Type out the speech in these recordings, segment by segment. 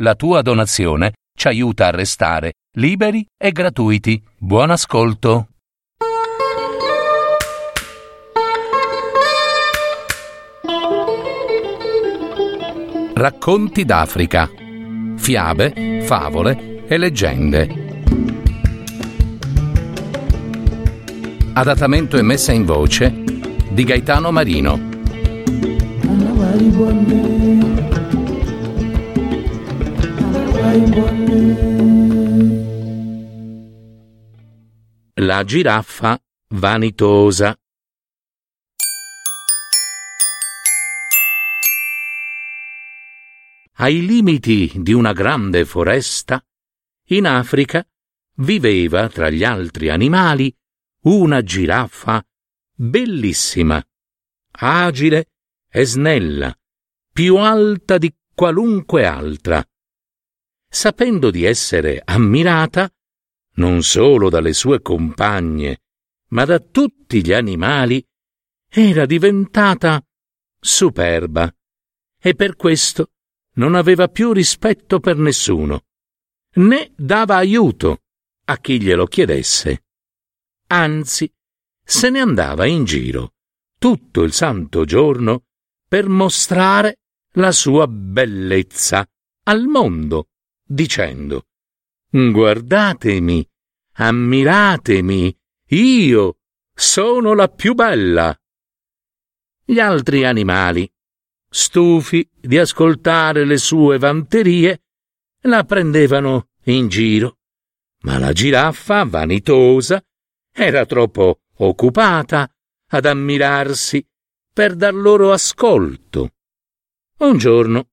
La tua donazione ci aiuta a restare liberi e gratuiti. Buon ascolto. Racconti d'Africa. Fiabe, favole e leggende. Adattamento e messa in voce di Gaetano Marino. La giraffa vanitosa. Ai limiti di una grande foresta, in Africa, viveva tra gli altri animali una giraffa bellissima, agile e snella, più alta di qualunque altra. Sapendo di essere ammirata non solo dalle sue compagne, ma da tutti gli animali, era diventata superba e per questo non aveva più rispetto per nessuno, né dava aiuto a chi glielo chiedesse. Anzi, se ne andava in giro tutto il santo giorno per mostrare la sua bellezza al mondo, dicendo Guardatemi, ammiratemi, io sono la più bella. Gli altri animali, stufi di ascoltare le sue vanterie, la prendevano in giro, ma la giraffa, vanitosa, era troppo occupata ad ammirarsi per dar loro ascolto. Un giorno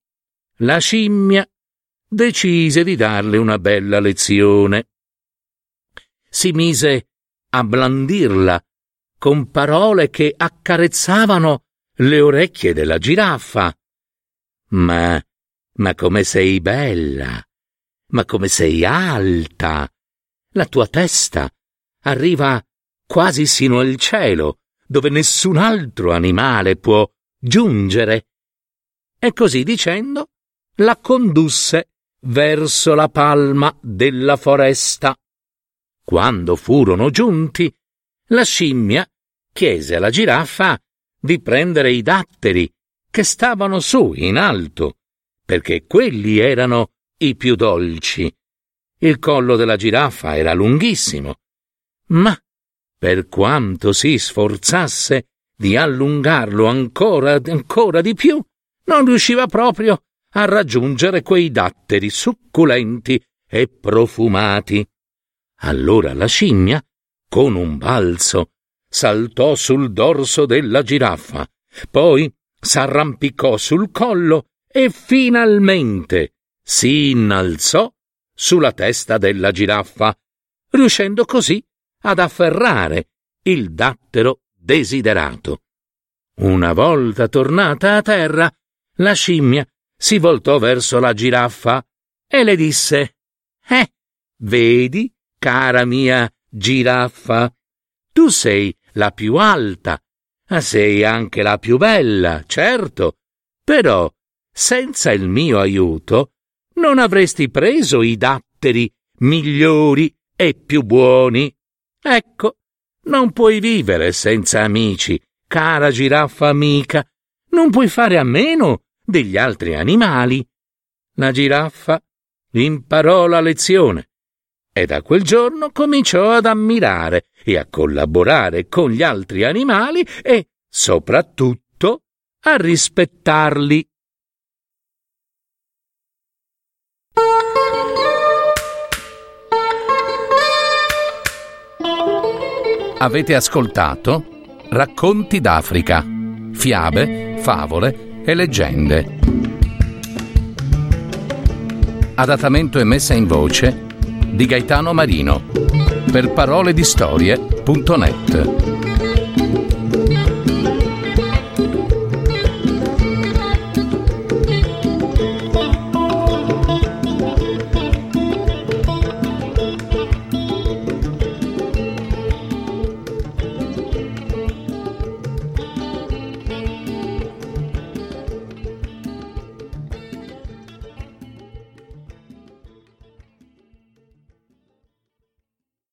la scimmia decise di darle una bella lezione. Si mise a blandirla con parole che accarezzavano le orecchie della giraffa. Ma, ma come sei bella! Ma come sei alta! La tua testa arriva quasi sino al cielo, dove nessun altro animale può giungere. E così dicendo, la condusse verso la palma della foresta. Quando furono giunti, la scimmia chiese alla giraffa di prendere i datteri che stavano su in alto, perché quelli erano i più dolci. Il collo della giraffa era lunghissimo, ma per quanto si sforzasse di allungarlo ancora ancora di più, non riusciva proprio a raggiungere quei datteri succulenti e profumati. Allora la scimmia, con un balzo, saltò sul dorso della giraffa, poi s'arrampicò sul collo e finalmente si innalzò sulla testa della giraffa, riuscendo così ad afferrare il dattero desiderato. Una volta tornata a terra, la scimmia si voltò verso la giraffa e le disse Eh, vedi, cara mia giraffa, tu sei la più alta, ma sei anche la più bella, certo, però senza il mio aiuto non avresti preso i datteri migliori e più buoni. Ecco, non puoi vivere senza amici, cara giraffa amica, non puoi fare a meno degli altri animali. La giraffa imparò la lezione e da quel giorno cominciò ad ammirare e a collaborare con gli altri animali e, soprattutto, a rispettarli. Avete ascoltato Racconti d'Africa, fiabe, favole e leggende. Adattamento e messa in voce di Gaetano Marino per paroledistorie.net